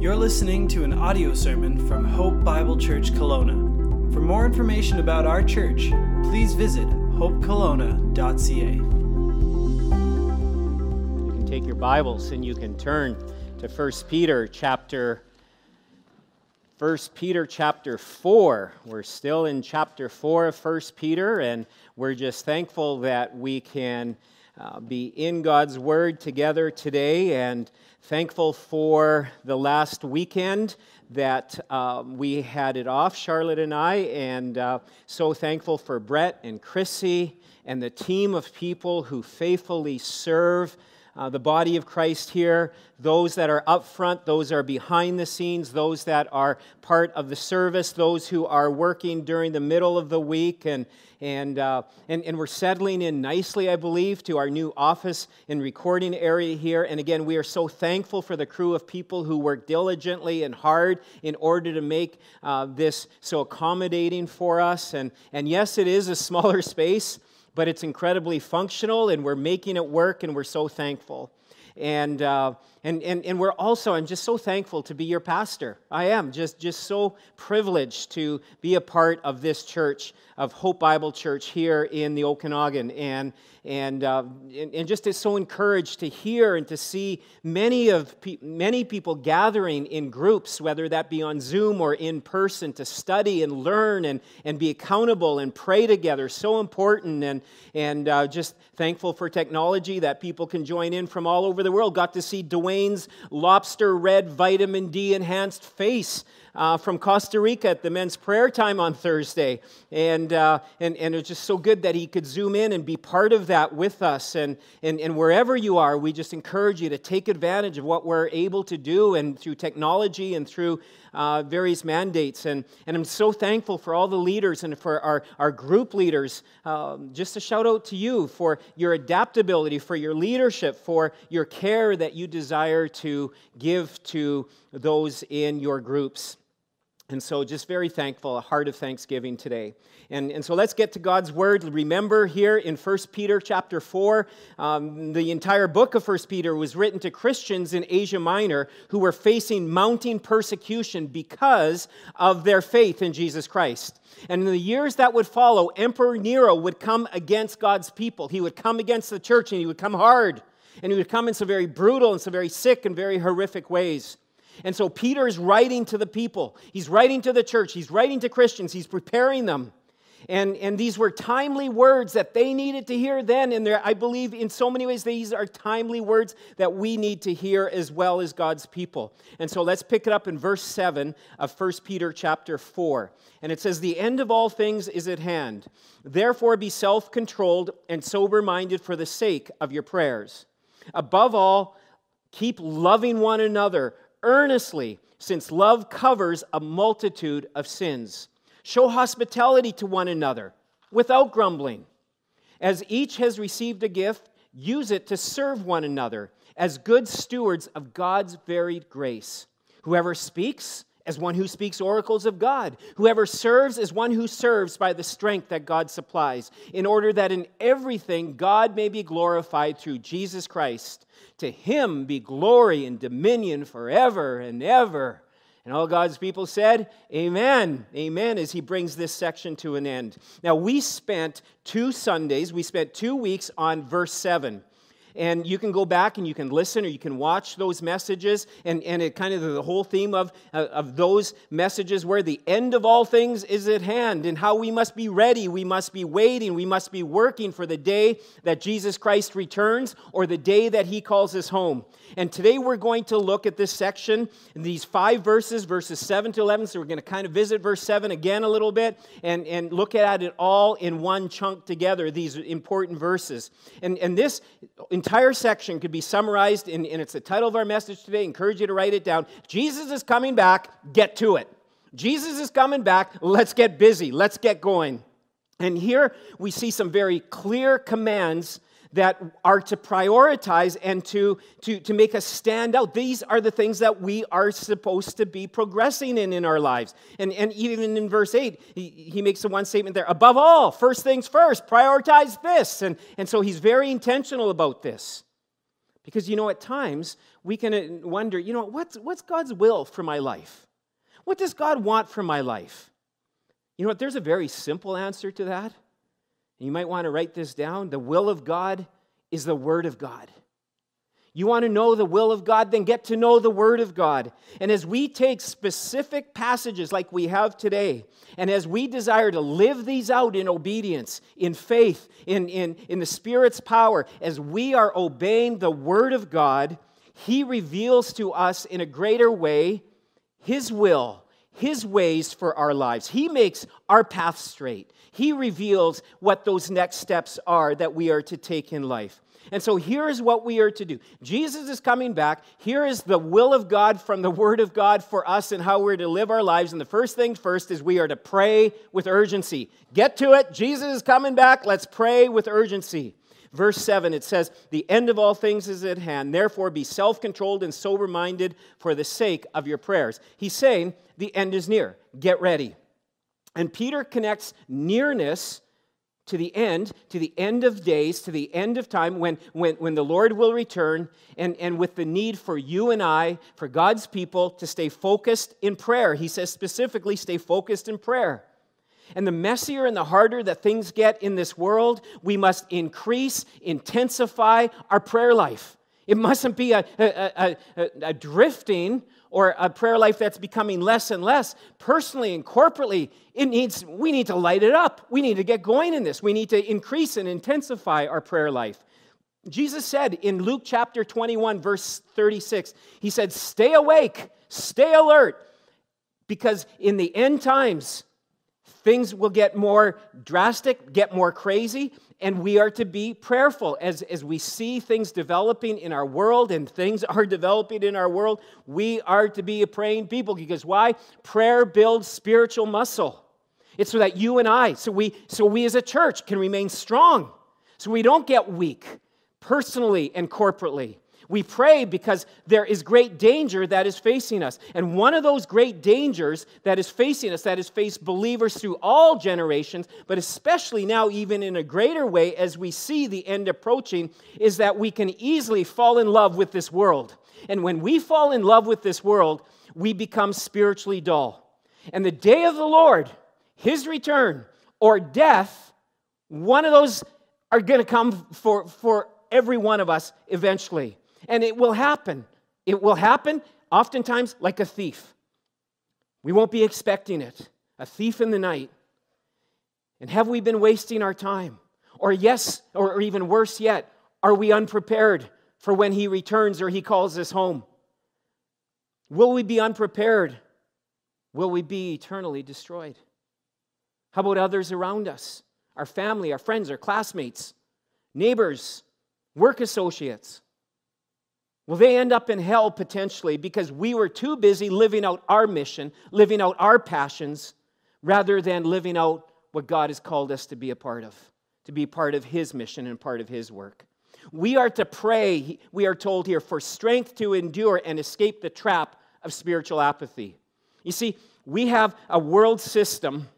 You're listening to an audio sermon from Hope Bible Church Kelowna. For more information about our church, please visit hopekelowna.ca. You can take your Bibles and you can turn to 1 Peter chapter 1 Peter chapter 4. We're still in chapter 4 of 1 Peter and we're just thankful that we can uh, be in God's word together today and thankful for the last weekend that um, we had it off, Charlotte and I, and uh, so thankful for Brett and Chrissy and the team of people who faithfully serve uh, the body of Christ here, those that are up front, those are behind the scenes, those that are part of the service, those who are working during the middle of the week. And, and, uh, and, and we're settling in nicely, I believe, to our new office and recording area here. And again, we are so thankful for the crew of people who work diligently and hard in order to make uh, this so accommodating for us. And, and yes, it is a smaller space but it's incredibly functional and we're making it work and we're so thankful. And, uh, and, and, and we're also, I'm just so thankful to be your pastor. I am just, just so privileged to be a part of this church, of Hope Bible Church here in the Okanagan. And, and, uh, and, and, just is so encouraged to hear and to see many, of pe- many people gathering in groups, whether that be on Zoom or in person, to study and learn and, and be accountable and pray together. So important. And, and uh, just thankful for technology that people can join in from all over the world. Got to see Dwayne's lobster red vitamin D enhanced face uh, from Costa Rica at the men's prayer time on Thursday. And, uh, and, and it's just so good that he could zoom in and be part of that with us. And, and, and wherever you are, we just encourage you to take advantage of what we're able to do and through technology and through uh, various mandates. And, and I'm so thankful for all the leaders and for our, our group leaders. Um, just a shout out to you for your adaptability, for your leadership, for your care that you desire to give to those in your groups. And so, just very thankful, a heart of thanksgiving today. And, and so, let's get to God's word. Remember, here in 1 Peter chapter 4, um, the entire book of 1 Peter was written to Christians in Asia Minor who were facing mounting persecution because of their faith in Jesus Christ. And in the years that would follow, Emperor Nero would come against God's people. He would come against the church and he would come hard. And he would come in some very brutal and some very sick and very horrific ways. And so Peter is writing to the people. He's writing to the church. He's writing to Christians. He's preparing them. And, and these were timely words that they needed to hear then. And I believe in so many ways, these are timely words that we need to hear as well as God's people. And so let's pick it up in verse 7 of 1 Peter chapter 4. And it says, The end of all things is at hand. Therefore, be self controlled and sober minded for the sake of your prayers. Above all, keep loving one another earnestly, since love covers a multitude of sins. Show hospitality to one another without grumbling. As each has received a gift, use it to serve one another as good stewards of God's varied grace. Whoever speaks, as one who speaks oracles of God. Whoever serves is one who serves by the strength that God supplies, in order that in everything God may be glorified through Jesus Christ. To him be glory and dominion forever and ever. And all God's people said, Amen. Amen, as he brings this section to an end. Now, we spent two Sundays, we spent two weeks on verse 7. And you can go back and you can listen or you can watch those messages. And, and it kind of the whole theme of, uh, of those messages where the end of all things is at hand and how we must be ready, we must be waiting, we must be working for the day that Jesus Christ returns or the day that he calls us home. And today we're going to look at this section, these five verses, verses 7 to 11. So we're going to kind of visit verse 7 again a little bit and, and look at it all in one chunk together, these important verses. And, and this entire section could be summarized, in, and it's the title of our message today. I encourage you to write it down. Jesus is coming back, get to it. Jesus is coming back, let's get busy, let's get going. And here we see some very clear commands that are to prioritize and to, to, to make us stand out. These are the things that we are supposed to be progressing in in our lives. And, and even in verse 8, he, he makes the one statement there above all, first things first, prioritize this. And, and so he's very intentional about this. Because, you know, at times we can uh, wonder, you know, what's, what's God's will for my life? What does God want for my life? You know what? There's a very simple answer to that. You might want to write this down. The will of God is the Word of God. You want to know the will of God? Then get to know the Word of God. And as we take specific passages like we have today, and as we desire to live these out in obedience, in faith, in, in, in the Spirit's power, as we are obeying the Word of God, He reveals to us in a greater way His will, His ways for our lives. He makes our path straight. He reveals what those next steps are that we are to take in life. And so here is what we are to do. Jesus is coming back. Here is the will of God from the Word of God for us and how we're to live our lives. And the first thing first is we are to pray with urgency. Get to it. Jesus is coming back. Let's pray with urgency. Verse 7, it says, The end of all things is at hand. Therefore, be self controlled and sober minded for the sake of your prayers. He's saying, The end is near. Get ready. And Peter connects nearness to the end, to the end of days, to the end of time when, when, when the Lord will return, and, and with the need for you and I, for God's people, to stay focused in prayer. He says specifically, stay focused in prayer. And the messier and the harder that things get in this world, we must increase, intensify our prayer life. It mustn't be a, a, a, a, drifting or a prayer life that's becoming less and less. Personally and corporately, it needs, we need to light it up. We need to get going in this. We need to increase and intensify our prayer life. Jesus said in Luke chapter 21, verse 36, He said, Stay awake, stay alert, because in the end times, things will get more drastic, get more crazy, and we are to be prayerful as, as we see things developing in our world and things are developing in our world. We are to be a praying people because why? Prayer builds spiritual muscle. It's so that you and I, so we, so we as a church can remain strong, so we don't get weak personally and corporately. We pray because there is great danger that is facing us. And one of those great dangers that is facing us, that has faced believers through all generations, but especially now, even in a greater way, as we see the end approaching, is that we can easily fall in love with this world. And when we fall in love with this world, we become spiritually dull. And the day of the Lord, his return, or death, one of those are going to come for, for every one of us eventually. And it will happen. It will happen oftentimes like a thief. We won't be expecting it. A thief in the night. And have we been wasting our time? Or, yes, or even worse yet, are we unprepared for when he returns or he calls us home? Will we be unprepared? Will we be eternally destroyed? How about others around us? Our family, our friends, our classmates, neighbors, work associates? Will they end up in hell potentially because we were too busy living out our mission, living out our passions, rather than living out what God has called us to be a part of, to be part of His mission and part of His work? We are to pray, we are told here, for strength to endure and escape the trap of spiritual apathy. You see, we have a world system.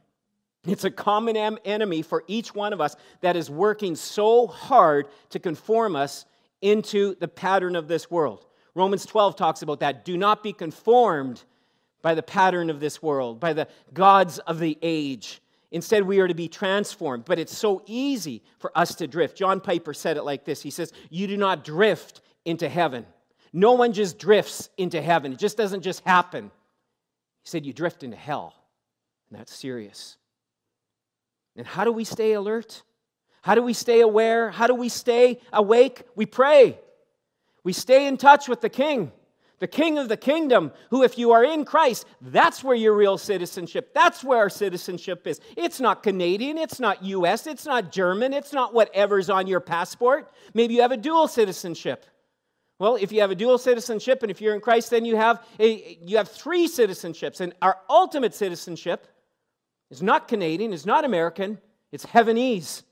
It's a common enemy for each one of us that is working so hard to conform us into the pattern of this world. Romans 12 talks about that. Do not be conformed by the pattern of this world, by the gods of the age. Instead, we are to be transformed. But it's so easy for us to drift. John Piper said it like this He says, You do not drift into heaven. No one just drifts into heaven, it just doesn't just happen. He said, You drift into hell. And that's serious. And how do we stay alert? How do we stay aware? How do we stay awake? We pray. We stay in touch with the King, the King of the kingdom, who, if you are in Christ, that's where your real citizenship, that's where our citizenship is. It's not Canadian, it's not US, it's not German, it's not whatever's on your passport. Maybe you have a dual citizenship. Well, if you have a dual citizenship and if you're in Christ, then you have, a, you have three citizenships. And our ultimate citizenship is not Canadian, is not American, it's heavenese.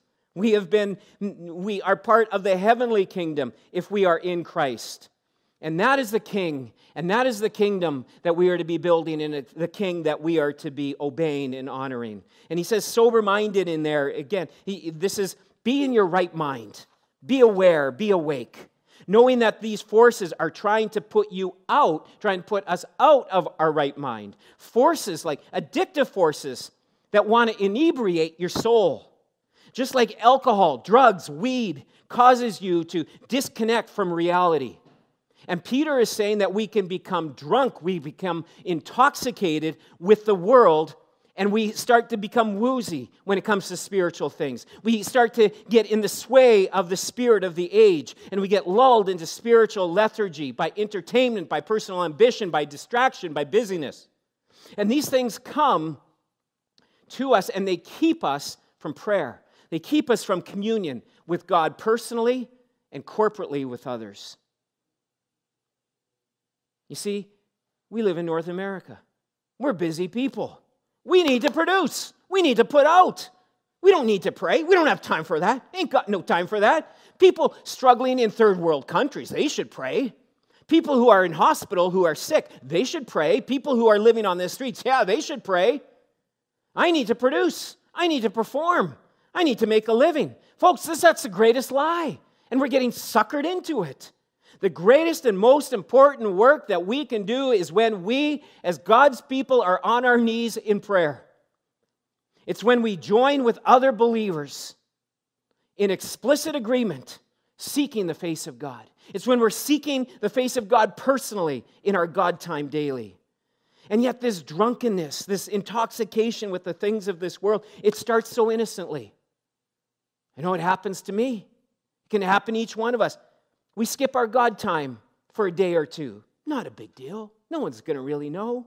We have been, we are part of the heavenly kingdom if we are in Christ. And that is the king, and that is the kingdom that we are to be building, and the king that we are to be obeying and honoring. And he says, sober minded in there. Again, he, this is be in your right mind, be aware, be awake. knowing that these forces are trying to put you out, trying to put us out of our right mind. Forces like addictive forces that want to inebriate your soul. Just like alcohol, drugs, weed causes you to disconnect from reality. And Peter is saying that we can become drunk, we become intoxicated with the world, and we start to become woozy when it comes to spiritual things. We start to get in the sway of the spirit of the age, and we get lulled into spiritual lethargy by entertainment, by personal ambition, by distraction, by busyness. And these things come to us and they keep us from prayer. They keep us from communion with God personally and corporately with others. You see, we live in North America. We're busy people. We need to produce. We need to put out. We don't need to pray. We don't have time for that. Ain't got no time for that. People struggling in third world countries, they should pray. People who are in hospital who are sick, they should pray. People who are living on the streets, yeah, they should pray. I need to produce. I need to perform. I need to make a living. Folks, this, that's the greatest lie, and we're getting suckered into it. The greatest and most important work that we can do is when we, as God's people, are on our knees in prayer. It's when we join with other believers in explicit agreement, seeking the face of God. It's when we're seeking the face of God personally in our God time daily. And yet, this drunkenness, this intoxication with the things of this world, it starts so innocently. I know it happens to me. It can happen to each one of us. We skip our God time for a day or two. Not a big deal. No one's going to really know.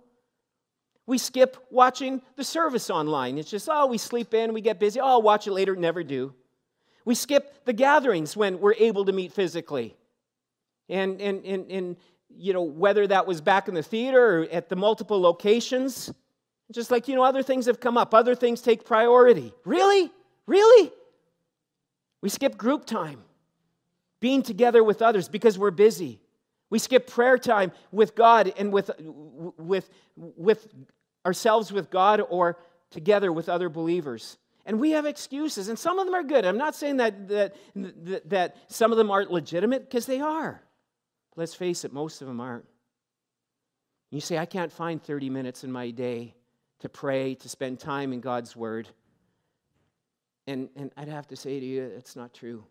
We skip watching the service online. It's just, oh, we sleep in, we get busy. Oh, I'll watch it later, never do. We skip the gatherings when we're able to meet physically. And, and, and, and you know, whether that was back in the theater or at the multiple locations, just like, you know, other things have come up, other things take priority. Really? Really? We skip group time being together with others because we're busy. We skip prayer time with God and with, with, with ourselves with God or together with other believers. And we have excuses, and some of them are good. I'm not saying that, that, that, that some of them aren't legitimate, because they are. Let's face it, most of them aren't. You say, I can't find 30 minutes in my day to pray, to spend time in God's Word. And, and I'd have to say to you, it's not true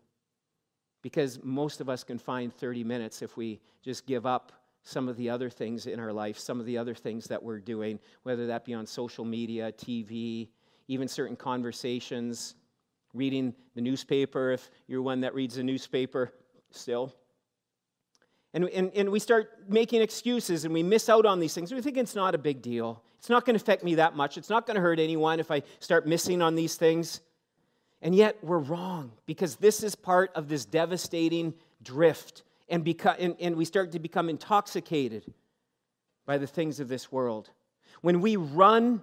because most of us can find 30 minutes if we just give up some of the other things in our life, some of the other things that we're doing, whether that be on social media, TV, even certain conversations, reading the newspaper, if you're one that reads the newspaper still. And, and, and we start making excuses and we miss out on these things. We think it's not a big deal. It's not going to affect me that much. It's not going to hurt anyone if I start missing on these things. And yet we're wrong because this is part of this devastating drift. And, beca- and, and we start to become intoxicated by the things of this world. When we run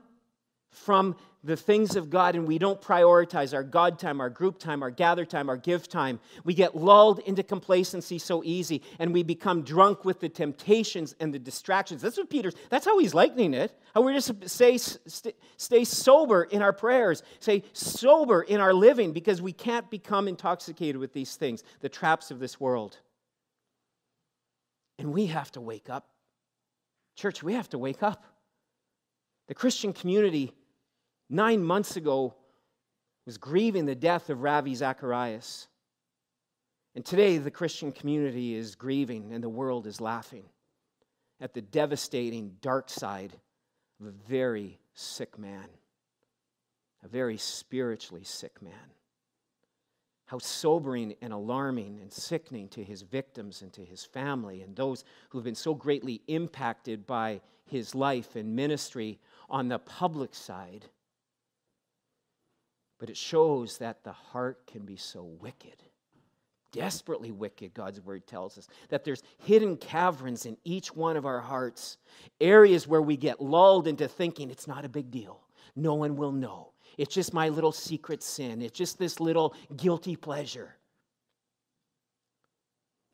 from the things of God and we don't prioritize our God time, our group time, our gather time, our give time, we get lulled into complacency so easy and we become drunk with the temptations and the distractions. That's what Peter's, that's how he's likening it. How we're just say, stay sober in our prayers, stay sober in our living because we can't become intoxicated with these things, the traps of this world. And we have to wake up. Church, we have to wake up. The Christian community nine months ago was grieving the death of Ravi Zacharias. And today, the Christian community is grieving and the world is laughing at the devastating dark side of a very sick man, a very spiritually sick man. How sobering and alarming and sickening to his victims and to his family and those who have been so greatly impacted by his life and ministry on the public side but it shows that the heart can be so wicked, desperately wicked, God's word tells us. That there's hidden caverns in each one of our hearts, areas where we get lulled into thinking it's not a big deal. No one will know. It's just my little secret sin. It's just this little guilty pleasure.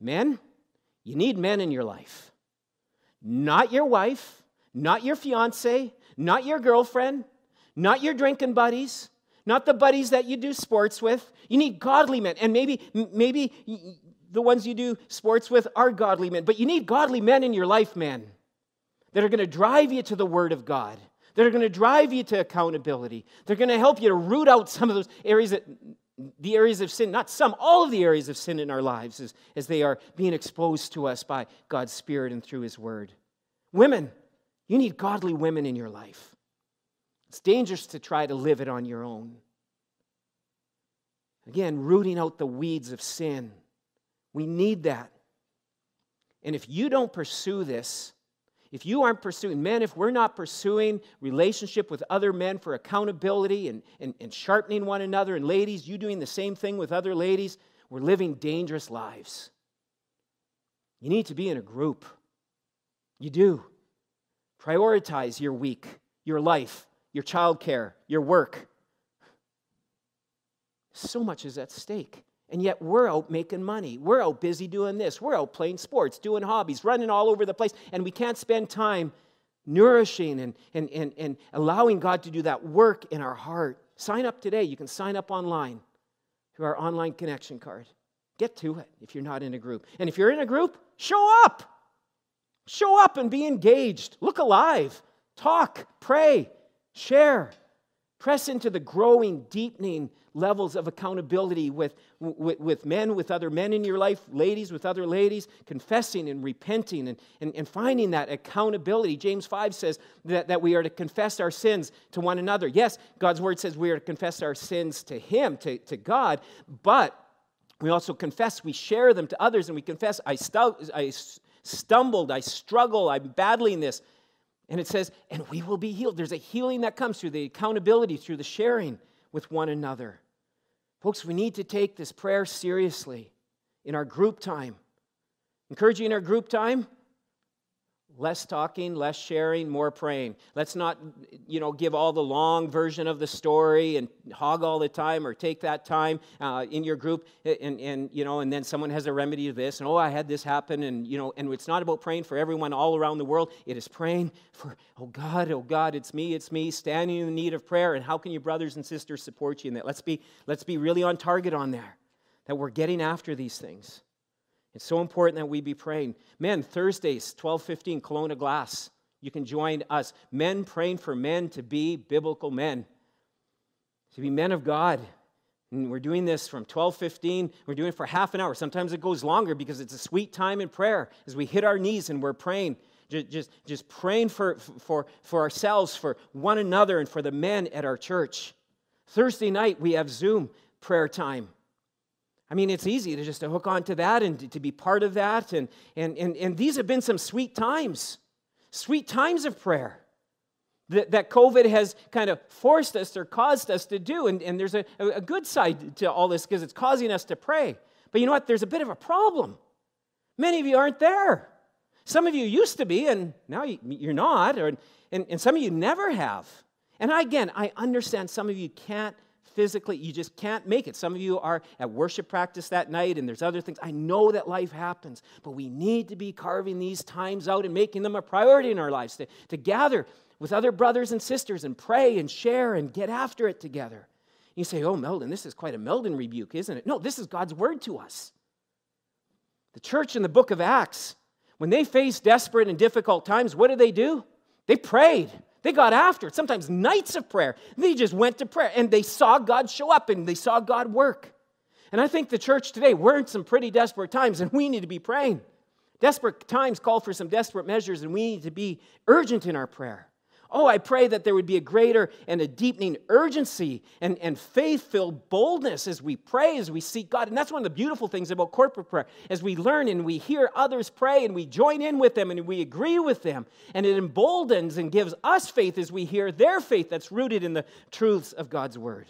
Men, you need men in your life. Not your wife, not your fiance, not your girlfriend, not your drinking buddies, not the buddies that you do sports with. You need godly men. And maybe, maybe the ones you do sports with are godly men. But you need godly men in your life, man, that are going to drive you to the Word of God, that are going to drive you to accountability. They're going to help you to root out some of those areas that the areas of sin, not some, all of the areas of sin in our lives as, as they are being exposed to us by God's Spirit and through His Word. Women, you need godly women in your life. It's dangerous to try to live it on your own. Again, rooting out the weeds of sin. We need that. And if you don't pursue this, if you aren't pursuing, men, if we're not pursuing relationship with other men for accountability and, and, and sharpening one another, and ladies, you doing the same thing with other ladies, we're living dangerous lives. You need to be in a group. You do. Prioritize your week, your life, your childcare, your work. So much is at stake. And yet we're out making money. We're out busy doing this. We're out playing sports, doing hobbies, running all over the place. And we can't spend time nourishing and, and, and, and allowing God to do that work in our heart. Sign up today. You can sign up online through our online connection card. Get to it if you're not in a group. And if you're in a group, show up. Show up and be engaged. Look alive. Talk, pray, share. Press into the growing, deepening levels of accountability with, with, with, men, with other men in your life, ladies with other ladies, confessing and repenting and, and, and finding that accountability. James 5 says that, that we are to confess our sins to one another. Yes, God's word says we are to confess our sins to Him, to, to God, but we also confess, we share them to others, and we confess, I, stu- I stumbled, I struggle, I'm battling this. And it says, and we will be healed. There's a healing that comes through the accountability, through the sharing with one another. Folks, we need to take this prayer seriously in our group time. Encourage you in our group time less talking less sharing more praying. Let's not you know give all the long version of the story and hog all the time or take that time uh, in your group and, and you know and then someone has a remedy to this and oh i had this happen and you know and it's not about praying for everyone all around the world. It is praying for oh god oh god it's me it's me standing in the need of prayer and how can your brothers and sisters support you in that? Let's be let's be really on target on there that we're getting after these things it's so important that we be praying. Men, Thursdays, 12:15, Kelowna Glass. You can join us. Men praying for men to be biblical men, to be men of God. And we're doing this from 12:15. We're doing it for half an hour. Sometimes it goes longer because it's a sweet time in prayer as we hit our knees and we're praying. Just, just, just praying for, for, for ourselves, for one another, and for the men at our church. Thursday night, we have Zoom prayer time. I mean, it's easy to just to hook onto that and to be part of that. And, and, and, and these have been some sweet times, sweet times of prayer that, that COVID has kind of forced us or caused us to do. And, and there's a, a good side to all this because it's causing us to pray. But you know what? There's a bit of a problem. Many of you aren't there. Some of you used to be, and now you're not, or, and, and some of you never have. And again, I understand some of you can't physically, you just can't make it. Some of you are at worship practice that night, and there's other things. I know that life happens, but we need to be carving these times out and making them a priority in our lives to, to gather with other brothers and sisters and pray and share and get after it together. You say, Oh, Meldon, this is quite a Meldon rebuke, isn't it? No, this is God's word to us. The church in the book of Acts, when they faced desperate and difficult times, what did they do? They prayed. They got after it, sometimes nights of prayer. They just went to prayer and they saw God show up and they saw God work. And I think the church today, we're in some pretty desperate times and we need to be praying. Desperate times call for some desperate measures and we need to be urgent in our prayer. Oh, I pray that there would be a greater and a deepening urgency and, and faith filled boldness as we pray, as we seek God. And that's one of the beautiful things about corporate prayer. As we learn and we hear others pray and we join in with them and we agree with them, and it emboldens and gives us faith as we hear their faith that's rooted in the truths of God's word.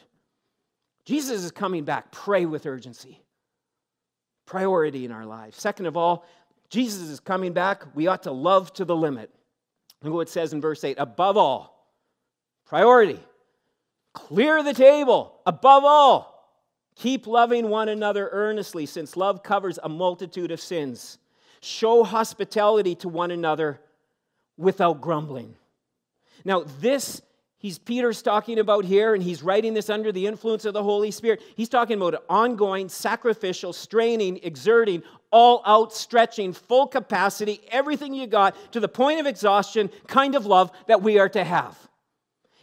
Jesus is coming back. Pray with urgency. Priority in our lives. Second of all, Jesus is coming back. We ought to love to the limit. Look what it says in verse 8 above all, priority, clear the table, above all. Keep loving one another earnestly, since love covers a multitude of sins. Show hospitality to one another without grumbling. Now, this he's Peter's talking about here, and he's writing this under the influence of the Holy Spirit. He's talking about an ongoing, sacrificial, straining, exerting, all out, stretching, full capacity, everything you got to the point of exhaustion kind of love that we are to have.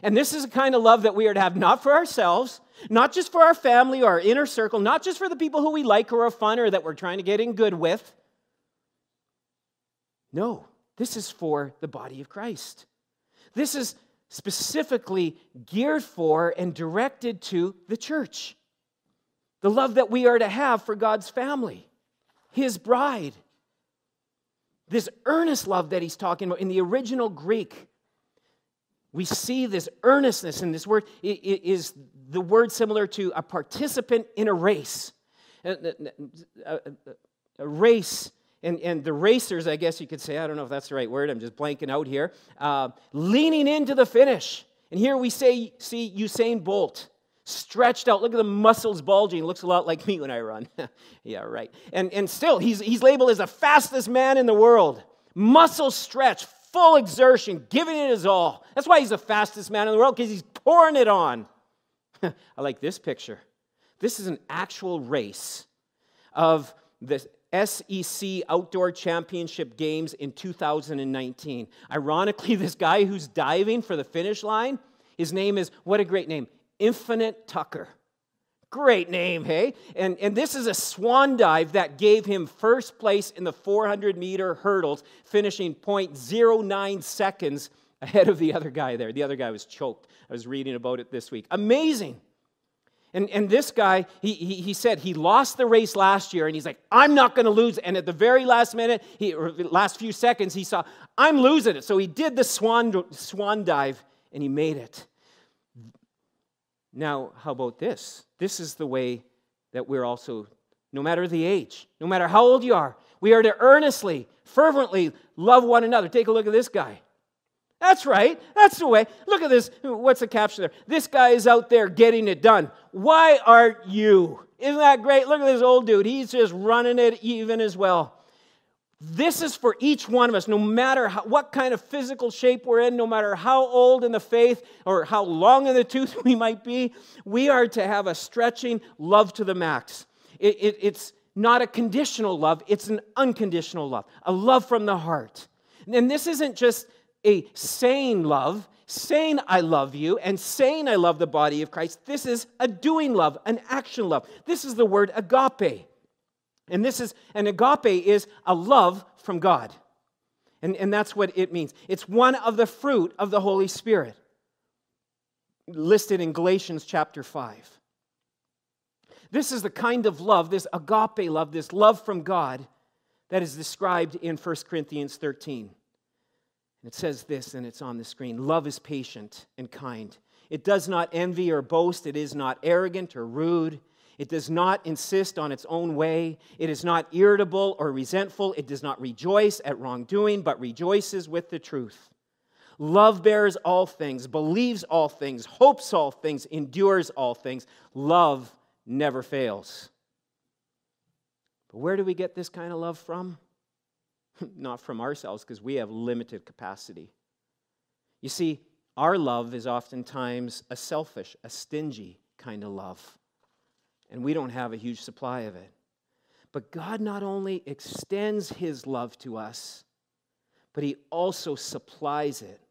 And this is a kind of love that we are to have not for ourselves, not just for our family or our inner circle, not just for the people who we like or are fun or that we're trying to get in good with. No, this is for the body of Christ. This is specifically geared for and directed to the church. The love that we are to have for God's family, His bride. This earnest love that he's talking about in the original Greek, we see this earnestness in this word it is the word similar to a participant in a race. Uh, uh, uh, a race and, and the racers, I guess you could say, I don't know if that's the right word, I'm just blanking out here, uh, leaning into the finish. And here we say, see Usain Bolt stretched out. Look at the muscles bulging. Looks a lot like me when I run. yeah, right. And, and still, he's, he's labeled as the fastest man in the world. Muscles stretched, full exertion, giving it his all. That's why he's the fastest man in the world, because he's pouring it on. I like this picture. This is an actual race of the SEC Outdoor Championship Games in 2019. Ironically, this guy who's diving for the finish line, his name is, what a great name, Infinite Tucker. Great name, hey? And, and this is a swan dive that gave him first place in the 400 meter hurdles, finishing 0.09 seconds ahead of the other guy there. The other guy was choked. I was reading about it this week. Amazing. And, and this guy, he, he, he, said he lost the race last year, and he's like, I'm not going to lose. And at the very last minute, he, or last few seconds, he saw, I'm losing it. So he did the swan, swan dive, and he made it. Now, how about this? This is the way that we're also, no matter the age, no matter how old you are, we are to earnestly, fervently love one another. Take a look at this guy. That's right. That's the way. Look at this. What's the caption there? This guy is out there getting it done. Why aren't you? Isn't that great? Look at this old dude. He's just running it even as well. This is for each one of us, no matter how, what kind of physical shape we're in, no matter how old in the faith or how long in the tooth we might be, we are to have a stretching love to the max. It, it, it's not a conditional love, it's an unconditional love, a love from the heart. And this isn't just a saying love, saying I love you, and saying I love the body of Christ. This is a doing love, an action love. This is the word agape. And this is, an agape is a love from God. And, and that's what it means. It's one of the fruit of the Holy Spirit, listed in Galatians chapter 5. This is the kind of love, this agape love, this love from God, that is described in 1 Corinthians 13. And It says this, and it's on the screen Love is patient and kind. It does not envy or boast. It is not arrogant or rude. It does not insist on its own way. It is not irritable or resentful. It does not rejoice at wrongdoing, but rejoices with the truth. Love bears all things, believes all things, hopes all things, endures all things. Love never fails. But where do we get this kind of love from? not from ourselves because we have limited capacity. You see, our love is oftentimes a selfish, a stingy kind of love, and we don't have a huge supply of it. But God not only extends His love to us, but He also supplies it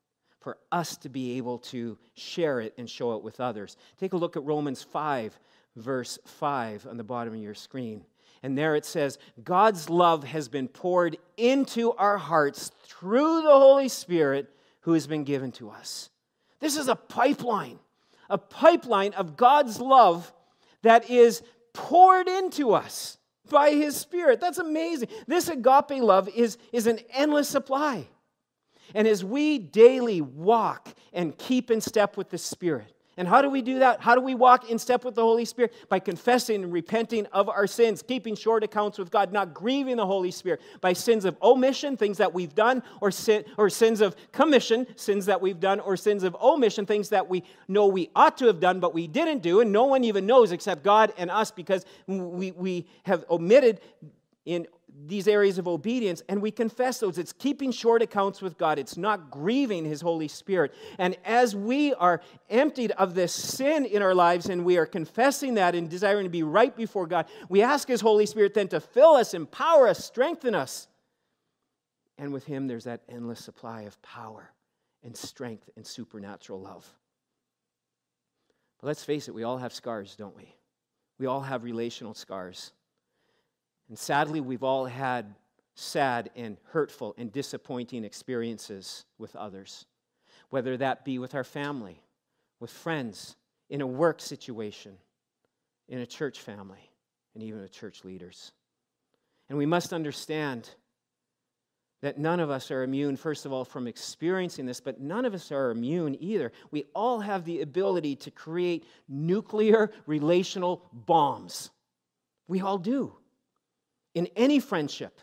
for us to be able to share it and show it with others. Take a look at Romans 5, verse 5 on the bottom of your screen. And there it says, God's love has been poured into our hearts through the Holy Spirit who has been given to us. This is a pipeline, a pipeline of God's love that is poured into us by His Spirit. That's amazing. This agape love is, is an endless supply. And as we daily walk and keep in step with the Spirit, and how do we do that? How do we walk in step with the Holy Spirit? By confessing and repenting of our sins, keeping short accounts with God, not grieving the Holy Spirit by sins of omission, things that we've done, or, sin, or sins of commission, sins that we've done, or sins of omission, things that we know we ought to have done, but we didn't do, and no one even knows except God and us because we, we have omitted in these areas of obedience and we confess those. It's keeping short accounts with God, it's not grieving His Holy Spirit. And as we are emptied of this sin in our lives and we are confessing that and desiring to be right before God, we ask His Holy Spirit then to fill us, empower us, strengthen us. And with Him, there's that endless supply of power and strength and supernatural love. But let's face it, we all have scars, don't we? We all have relational scars. And sadly, we've all had sad and hurtful and disappointing experiences with others, whether that be with our family, with friends, in a work situation, in a church family, and even with church leaders. And we must understand that none of us are immune, first of all, from experiencing this, but none of us are immune either. We all have the ability to create nuclear relational bombs. We all do. In any friendship,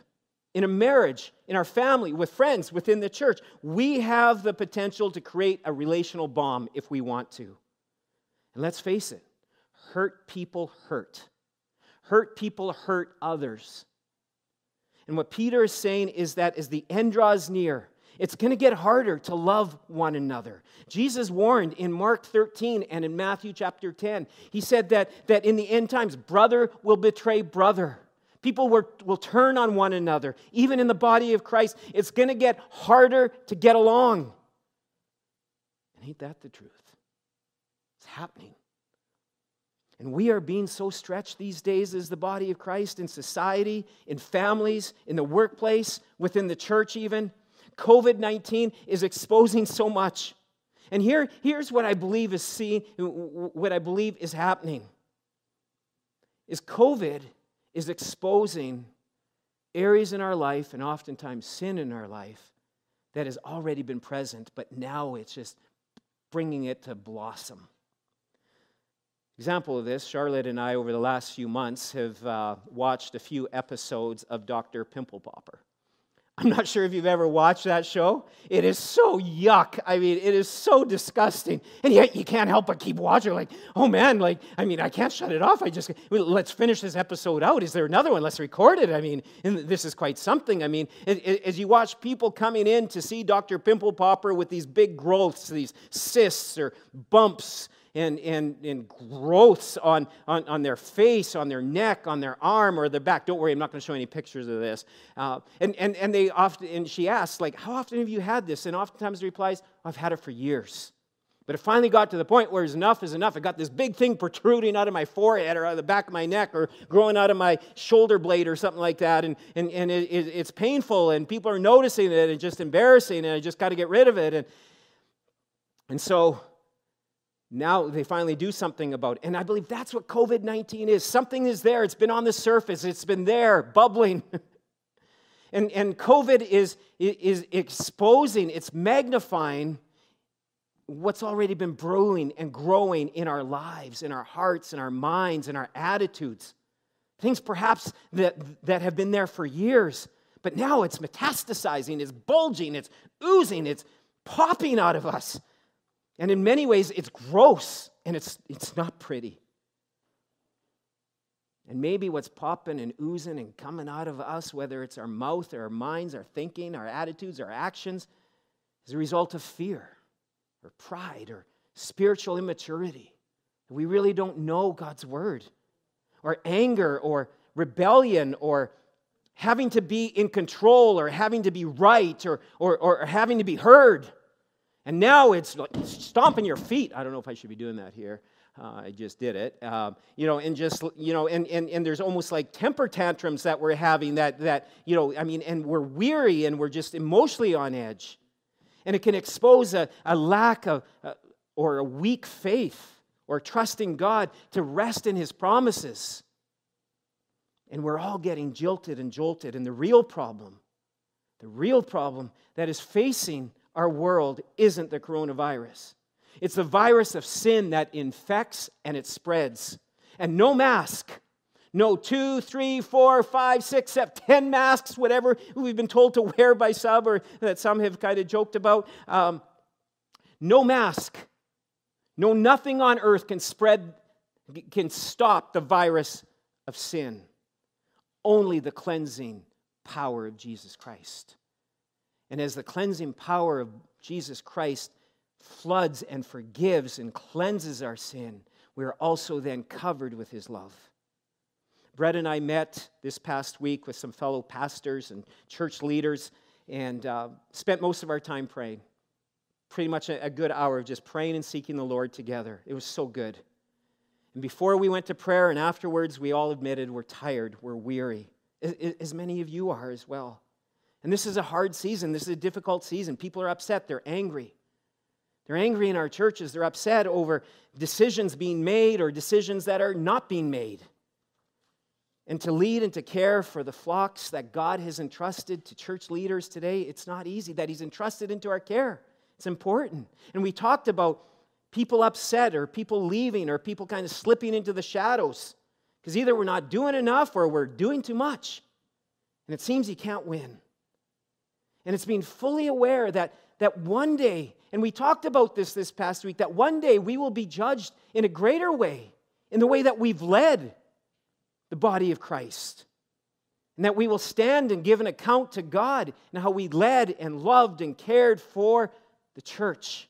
in a marriage, in our family, with friends, within the church, we have the potential to create a relational bomb if we want to. And let's face it hurt people hurt. Hurt people hurt others. And what Peter is saying is that as the end draws near, it's going to get harder to love one another. Jesus warned in Mark 13 and in Matthew chapter 10. He said that, that in the end times, brother will betray brother. People will, will turn on one another. Even in the body of Christ, it's going to get harder to get along. And ain't that the truth? It's happening. And we are being so stretched these days as the body of Christ in society, in families, in the workplace, within the church, even. COVID 19 is exposing so much. And here, here's what I believe is seeing, what I believe is happening is COVID is exposing areas in our life and oftentimes sin in our life that has already been present, but now it's just bringing it to blossom. Example of this, Charlotte and I, over the last few months, have uh, watched a few episodes of Dr. Pimple Popper. I'm not sure if you've ever watched that show. It is so yuck. I mean, it is so disgusting. And yet you can't help but keep watching. Like, oh man, like, I mean, I can't shut it off. I just, let's finish this episode out. Is there another one? Let's record it. I mean, this is quite something. I mean, as you watch people coming in to see Dr. Pimple Popper with these big growths, these cysts or bumps, and, and, and growths on, on, on their face, on their neck, on their arm, or their back. Don't worry, I'm not going to show any pictures of this. Uh, and, and, and they often, and she asks, like, how often have you had this? And oftentimes the replies, I've had it for years. But it finally got to the point where enough is enough. I got this big thing protruding out of my forehead or out of the back of my neck or growing out of my shoulder blade or something like that. And, and, and it, it, it's painful and people are noticing it and just embarrassing and I just got to get rid of it. And, and so now they finally do something about it. And I believe that's what COVID 19 is. Something is there, it's been on the surface, it's been there, bubbling. and, and COVID is, is exposing, it's magnifying what's already been brewing and growing in our lives, in our hearts, in our minds, in our attitudes. Things perhaps that, that have been there for years, but now it's metastasizing, it's bulging, it's oozing, it's popping out of us. And in many ways, it's gross and it's, it's not pretty. And maybe what's popping and oozing and coming out of us, whether it's our mouth or our minds, our thinking, our attitudes, our actions, is a result of fear or pride or spiritual immaturity. We really don't know God's word, or anger or rebellion or having to be in control or having to be right or, or, or having to be heard. And now it's like stomping your feet. I don't know if I should be doing that here. Uh, I just did it. Um, you know, and just, you know, and, and, and there's almost like temper tantrums that we're having that, that, you know, I mean, and we're weary and we're just emotionally on edge. And it can expose a, a lack of, uh, or a weak faith or trusting God to rest in His promises. And we're all getting jilted and jolted. And the real problem, the real problem that is facing our world isn't the coronavirus. It's the virus of sin that infects and it spreads. And no mask, no two, three, four, five, six, seven, ten masks, whatever we've been told to wear by some or that some have kind of joked about. Um, no mask, no nothing on earth can spread, can stop the virus of sin. Only the cleansing power of Jesus Christ. And as the cleansing power of Jesus Christ floods and forgives and cleanses our sin, we are also then covered with his love. Brett and I met this past week with some fellow pastors and church leaders and uh, spent most of our time praying. Pretty much a, a good hour of just praying and seeking the Lord together. It was so good. And before we went to prayer and afterwards, we all admitted we're tired, we're weary, as many of you are as well. And this is a hard season. This is a difficult season. People are upset, they're angry. They're angry in our churches. They're upset over decisions being made or decisions that are not being made. And to lead and to care for the flocks that God has entrusted to church leaders today, it's not easy, that He's entrusted into our care. It's important. And we talked about people upset or people leaving or people kind of slipping into the shadows because either we're not doing enough or we're doing too much. And it seems you can't win. And it's being fully aware that, that one day, and we talked about this this past week, that one day we will be judged in a greater way, in the way that we've led the body of Christ. And that we will stand and give an account to God and how we led and loved and cared for the church.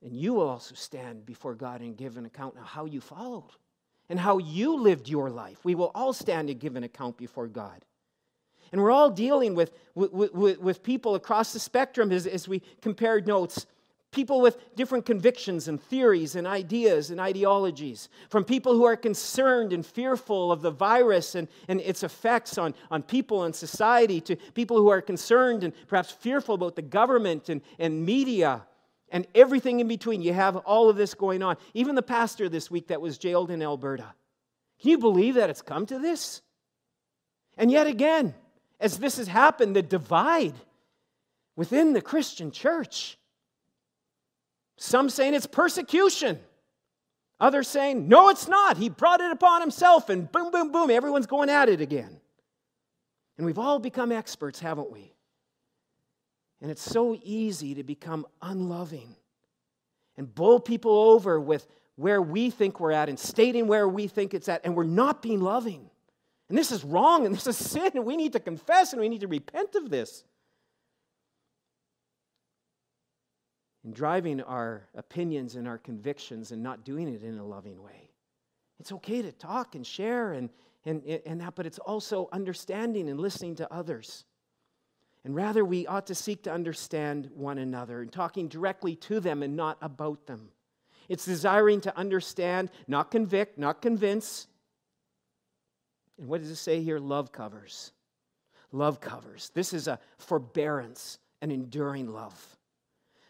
And you will also stand before God and give an account of how you followed and how you lived your life. We will all stand and give an account before God. And we're all dealing with, with, with, with people across the spectrum as, as we compare notes. People with different convictions and theories and ideas and ideologies. From people who are concerned and fearful of the virus and, and its effects on, on people and society, to people who are concerned and perhaps fearful about the government and, and media and everything in between. You have all of this going on. Even the pastor this week that was jailed in Alberta. Can you believe that it's come to this? And yet again, as this has happened, the divide within the Christian church. Some saying it's persecution. Others saying, no, it's not. He brought it upon himself, and boom, boom, boom, everyone's going at it again. And we've all become experts, haven't we? And it's so easy to become unloving and bowl people over with where we think we're at and stating where we think it's at, and we're not being loving. And this is wrong and this is sin, and we need to confess and we need to repent of this. In driving our opinions and our convictions and not doing it in a loving way. It's okay to talk and share and, and, and that, but it's also understanding and listening to others. And rather, we ought to seek to understand one another and talking directly to them and not about them. It's desiring to understand, not convict, not convince. And what does it say here? Love covers. Love covers. This is a forbearance, an enduring love.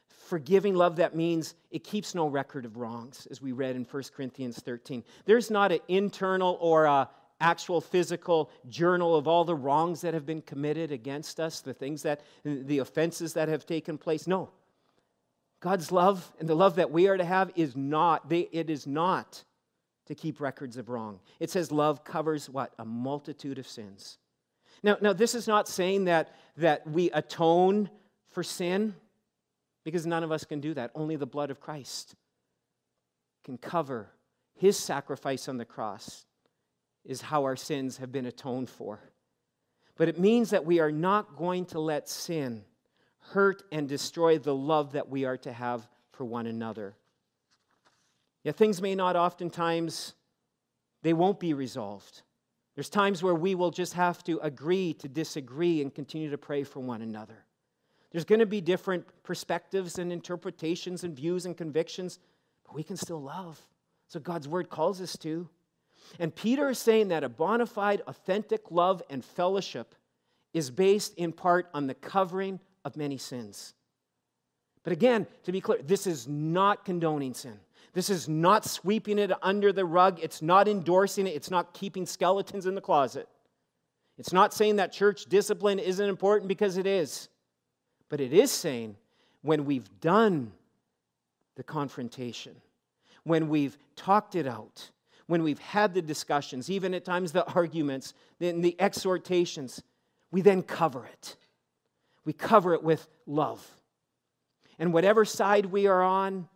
Forgiving love, that means it keeps no record of wrongs, as we read in 1 Corinthians 13. There's not an internal or a actual physical journal of all the wrongs that have been committed against us, the things that, the offenses that have taken place. No. God's love and the love that we are to have is not, they, it is not to keep records of wrong. It says love covers what? A multitude of sins. Now, now this is not saying that, that we atone for sin, because none of us can do that. Only the blood of Christ can cover his sacrifice on the cross is how our sins have been atoned for. But it means that we are not going to let sin hurt and destroy the love that we are to have for one another. Yet things may not oftentimes, they won't be resolved. There's times where we will just have to agree to disagree and continue to pray for one another. There's going to be different perspectives and interpretations and views and convictions, but we can still love. So God's word calls us to. And Peter is saying that a bona fide, authentic love and fellowship is based in part on the covering of many sins. But again, to be clear, this is not condoning sin. This is not sweeping it under the rug. It's not endorsing it. It's not keeping skeletons in the closet. It's not saying that church discipline isn't important because it is. But it is saying when we've done the confrontation, when we've talked it out, when we've had the discussions, even at times the arguments, then the exhortations, we then cover it. We cover it with love. And whatever side we are on,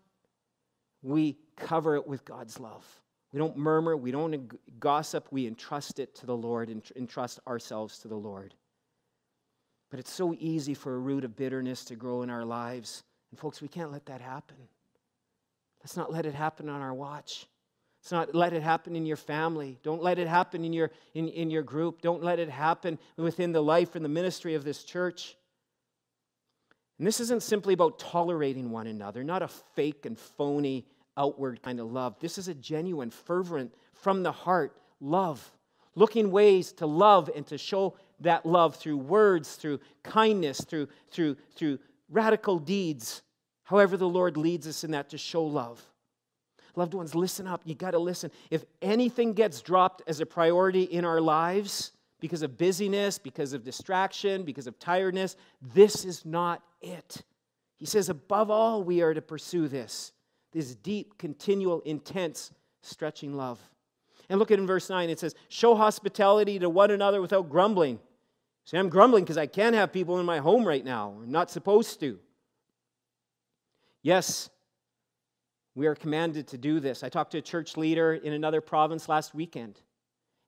we cover it with God's love. We don't murmur, we don't gossip, we entrust it to the Lord and entrust ourselves to the Lord. But it's so easy for a root of bitterness to grow in our lives. And folks, we can't let that happen. Let's not let it happen on our watch. Let's not let it happen in your family. Don't let it happen in your, in, in your group. Don't let it happen within the life and the ministry of this church. And this isn't simply about tolerating one another, not a fake and phony outward kind of love. This is a genuine, fervent, from the heart love. Looking ways to love and to show that love through words, through kindness, through, through, through radical deeds, however the Lord leads us in that to show love. Loved ones, listen up. You got to listen. If anything gets dropped as a priority in our lives because of busyness, because of distraction, because of tiredness, this is not it. He says, above all, we are to pursue this this deep, continual, intense, stretching love. And look at in verse 9, it says, Show hospitality to one another without grumbling. See, I'm grumbling because I can't have people in my home right now. I'm not supposed to. Yes, we are commanded to do this. I talked to a church leader in another province last weekend,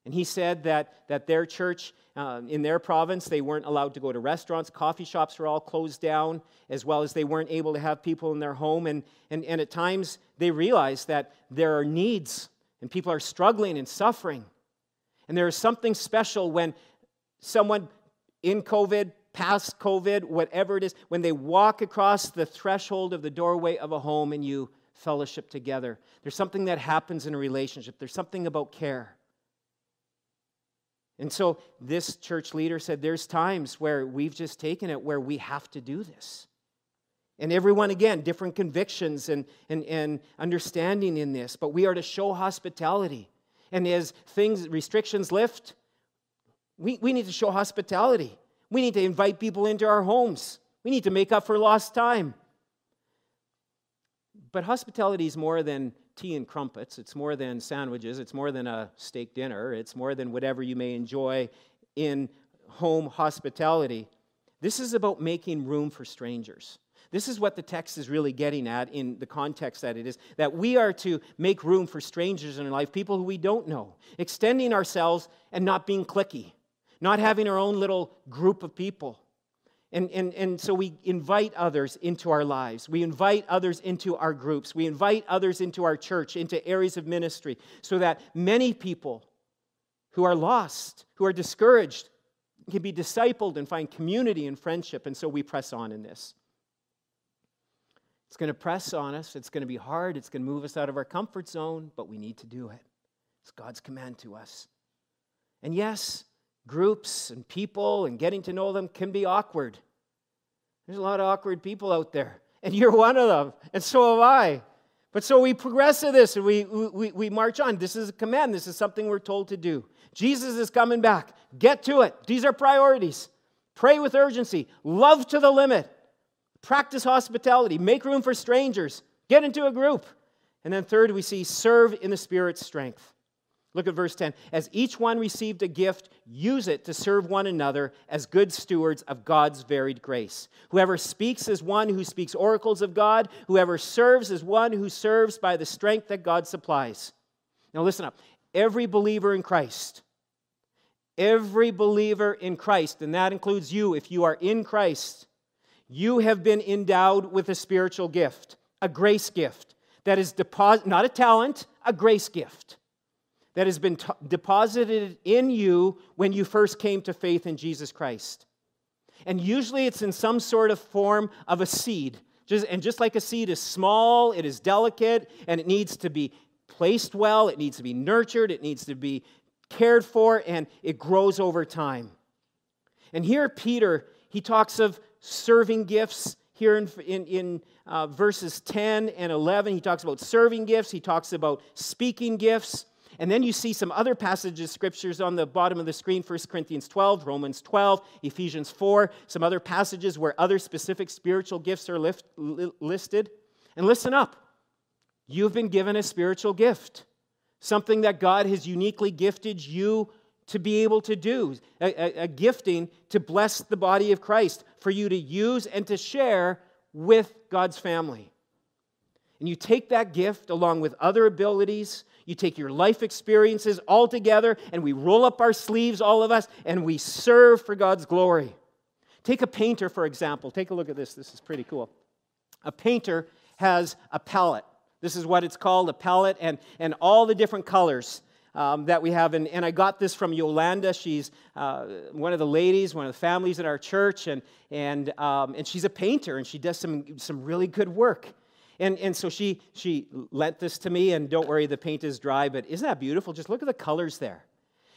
and he said that, that their church uh, in their province, they weren't allowed to go to restaurants. Coffee shops were all closed down, as well as they weren't able to have people in their home. And, and, and at times, they realized that there are needs, and people are struggling and suffering. And there is something special when someone in COVID, past COVID, whatever it is, when they walk across the threshold of the doorway of a home and you fellowship together. There's something that happens in a relationship, there's something about care. And so this church leader said there's times where we've just taken it where we have to do this. And everyone, again, different convictions and, and, and understanding in this, but we are to show hospitality. And as things, restrictions lift, we, we need to show hospitality. We need to invite people into our homes. We need to make up for lost time. But hospitality is more than tea and crumpets, it's more than sandwiches, it's more than a steak dinner, it's more than whatever you may enjoy in home hospitality. This is about making room for strangers. This is what the text is really getting at in the context that it is that we are to make room for strangers in our life, people who we don't know, extending ourselves and not being cliquey not having our own little group of people. And, and, and so we invite others into our lives. We invite others into our groups. We invite others into our church, into areas of ministry, so that many people who are lost, who are discouraged, can be discipled and find community and friendship. And so we press on in this. It's going to press on us. It's going to be hard. It's going to move us out of our comfort zone, but we need to do it. It's God's command to us. And yes, groups and people and getting to know them can be awkward. There's a lot of awkward people out there, and you're one of them, and so am I. But so we progress to this and we, we, we march on. This is a command, this is something we're told to do. Jesus is coming back. Get to it. These are priorities. Pray with urgency, love to the limit, practice hospitality, make room for strangers, get into a group. And then, third, we see serve in the Spirit's strength. Look at verse 10. As each one received a gift, use it to serve one another as good stewards of God's varied grace. Whoever speaks is one who speaks oracles of God. Whoever serves is one who serves by the strength that God supplies. Now, listen up. Every believer in Christ, every believer in Christ, and that includes you if you are in Christ, you have been endowed with a spiritual gift, a grace gift that is deposit, not a talent, a grace gift that has been t- deposited in you when you first came to faith in Jesus Christ. And usually it's in some sort of form of a seed. Just, and just like a seed is small, it is delicate, and it needs to be placed well, it needs to be nurtured, it needs to be cared for, and it grows over time. And here, Peter, he talks of serving gifts. Here in, in, in uh, verses 10 and 11, he talks about serving gifts, he talks about speaking gifts. And then you see some other passages, scriptures on the bottom of the screen 1 Corinthians 12, Romans 12, Ephesians 4, some other passages where other specific spiritual gifts are lift, li- listed. And listen up you've been given a spiritual gift, something that God has uniquely gifted you to be able to do, a, a, a gifting to bless the body of Christ, for you to use and to share with God's family. And you take that gift along with other abilities You take your life experiences all together, and we roll up our sleeves, all of us, and we serve for God's glory. Take a painter, for example. Take a look at this. This is pretty cool. A painter has a palette. This is what it's called a palette, and, and all the different colors. Um, that we have. And, and, I got this from Yolanda. She's uh, one of the ladies, one of the families at our church, and, and, um, and she's a painter, and she does some, some really good work. And, and so she, she lent this to me, and don't worry, the paint is dry, but isn't that beautiful? Just look at the colors there.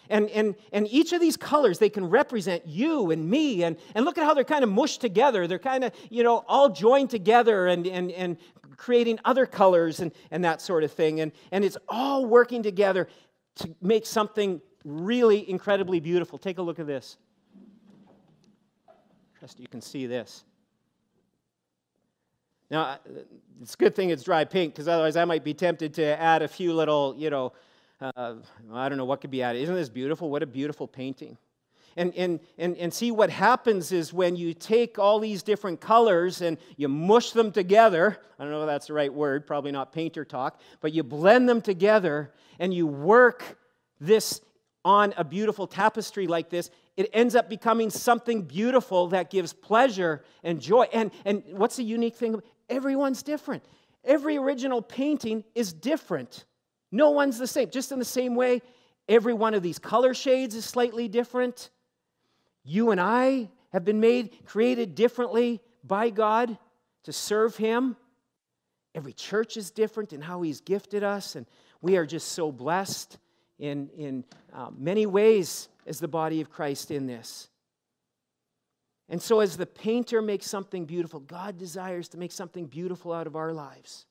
And, and, and each of these colors, they can represent you and me. And, and look at how they're kind of mushed together. They're kind of, you know, all joined together and, and, and creating other colors and, and that sort of thing. And, and it's all working together to make something really incredibly beautiful. Take a look at this. Trust you can see this. Now, it's a good thing it's dry pink because otherwise I might be tempted to add a few little, you know, uh, I don't know what could be added. Isn't this beautiful? What a beautiful painting. And, and, and, and see what happens is when you take all these different colors and you mush them together, I don't know if that's the right word, probably not painter talk, but you blend them together and you work this on a beautiful tapestry like this, it ends up becoming something beautiful that gives pleasure and joy. And, and what's the unique thing? Everyone's different. Every original painting is different. No one's the same. Just in the same way, every one of these color shades is slightly different. You and I have been made, created differently by God to serve Him. Every church is different in how He's gifted us, and we are just so blessed in, in uh, many ways as the body of Christ in this. And so, as the painter makes something beautiful, God desires to make something beautiful out of our lives.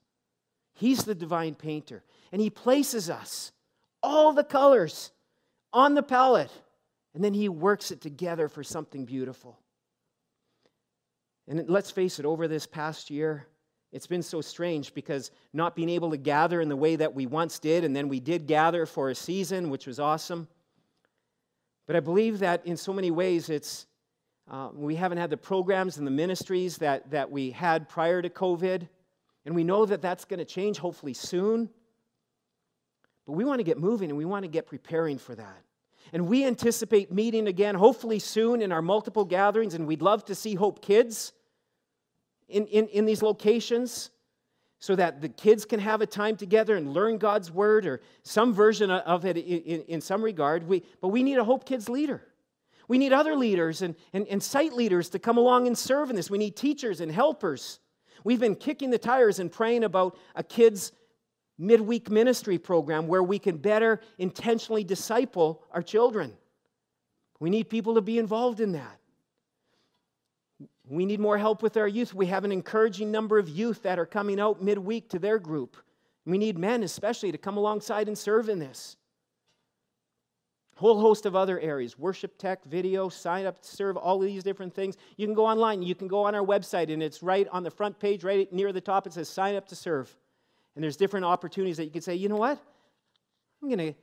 He's the divine painter. And He places us, all the colors, on the palette. And then He works it together for something beautiful. And let's face it, over this past year, it's been so strange because not being able to gather in the way that we once did, and then we did gather for a season, which was awesome. But I believe that in so many ways, it's uh, we haven't had the programs and the ministries that, that we had prior to COVID. And we know that that's going to change hopefully soon. But we want to get moving and we want to get preparing for that. And we anticipate meeting again, hopefully soon, in our multiple gatherings. And we'd love to see Hope Kids in, in, in these locations so that the kids can have a time together and learn God's word or some version of it in, in, in some regard. We, but we need a Hope Kids leader. We need other leaders and, and, and site leaders to come along and serve in this. We need teachers and helpers. We've been kicking the tires and praying about a kids' midweek ministry program where we can better intentionally disciple our children. We need people to be involved in that. We need more help with our youth. We have an encouraging number of youth that are coming out midweek to their group. We need men, especially, to come alongside and serve in this. Whole host of other areas worship tech, video, sign up to serve, all of these different things. You can go online, you can go on our website, and it's right on the front page, right near the top, it says sign up to serve. And there's different opportunities that you can say, you know what? I'm going to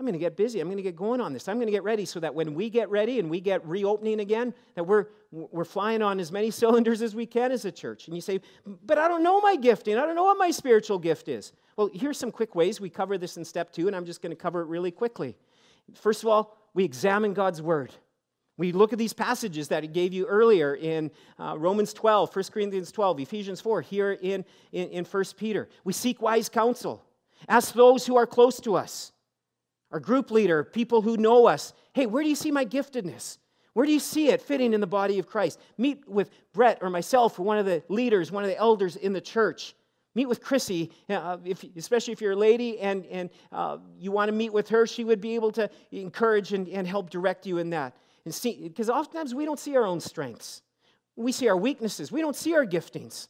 I'm going to get busy. I'm going to get going on this. I'm going to get ready so that when we get ready and we get reopening again, that we're, we're flying on as many cylinders as we can as a church. And you say, but I don't know my gifting. I don't know what my spiritual gift is. Well, here's some quick ways. We cover this in step two, and I'm just going to cover it really quickly. First of all, we examine God's word. We look at these passages that he gave you earlier in uh, Romans 12, 1 Corinthians 12, Ephesians 4, here in, in, in 1 Peter. We seek wise counsel. Ask those who are close to us our group leader, people who know us. Hey, where do you see my giftedness? Where do you see it fitting in the body of Christ? Meet with Brett or myself or one of the leaders, one of the elders in the church. Meet with Chrissy, uh, if, especially if you're a lady and, and uh, you want to meet with her, she would be able to encourage and, and help direct you in that. And see, because oftentimes we don't see our own strengths. We see our weaknesses. We don't see our giftings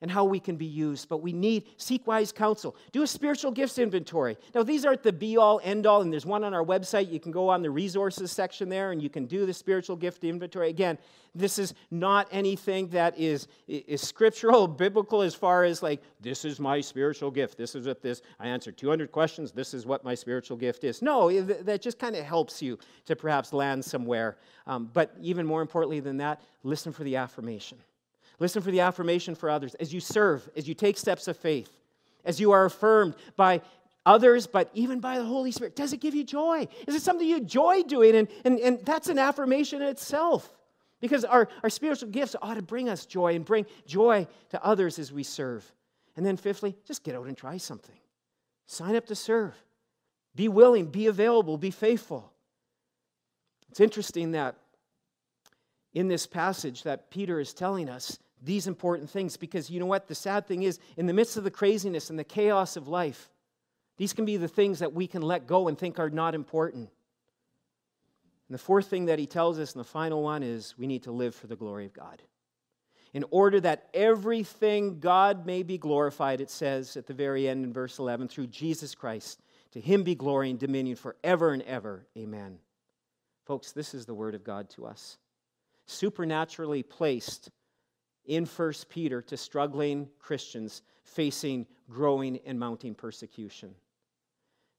and how we can be used, but we need seek wise counsel. Do a spiritual gifts inventory. Now, these aren't the be all, end all, and there's one on our website. You can go on the resources section there and you can do the spiritual gift inventory. Again, this is not anything that is, is scriptural, biblical, as far as like, this is my spiritual gift. This is what this, I answered 200 questions. This is what my spiritual gift is. No, that just kind of helps you to perhaps land somewhere. Um, but even more importantly than that, listen for the affirmation. Listen for the affirmation for others as you serve, as you take steps of faith, as you are affirmed by others, but even by the Holy Spirit. Does it give you joy? Is it something you enjoy doing? And, and, and that's an affirmation in itself. Because our, our spiritual gifts ought to bring us joy and bring joy to others as we serve. And then, fifthly, just get out and try something. Sign up to serve. Be willing, be available, be faithful. It's interesting that in this passage that Peter is telling us these important things because you know what? The sad thing is in the midst of the craziness and the chaos of life these can be the things that we can let go and think are not important. And the fourth thing that he tells us and the final one is we need to live for the glory of god. In order that everything god may be glorified it says at the very end in verse 11 through jesus christ to him be glory and dominion forever and ever. Amen. Folks this is the word of god to us. Supernaturally placed in 1 Peter to struggling Christians facing growing and mounting persecution.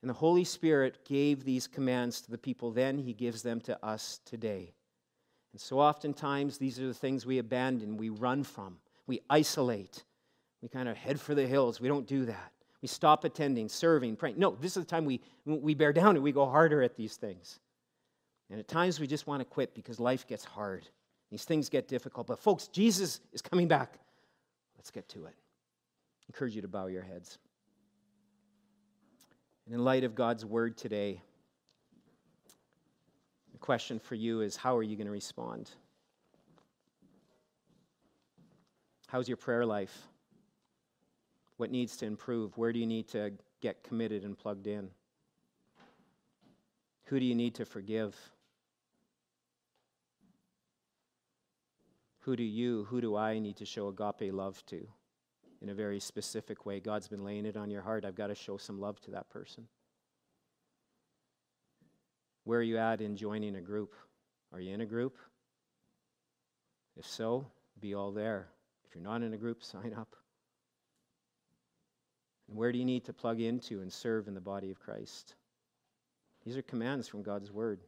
And the Holy Spirit gave these commands to the people then, He gives them to us today. And so oftentimes, these are the things we abandon, we run from, we isolate, we kind of head for the hills. We don't do that. We stop attending, serving, praying. No, this is the time we, we bear down and we go harder at these things. And at times we just want to quit because life gets hard. These things get difficult. But, folks, Jesus is coming back. Let's get to it. I encourage you to bow your heads. And in light of God's word today, the question for you is how are you going to respond? How's your prayer life? What needs to improve? Where do you need to get committed and plugged in? Who do you need to forgive? Who do you, who do I need to show agape love to in a very specific way? God's been laying it on your heart. I've got to show some love to that person. Where are you at in joining a group? Are you in a group? If so, be all there. If you're not in a group, sign up. And where do you need to plug into and serve in the body of Christ? These are commands from God's Word.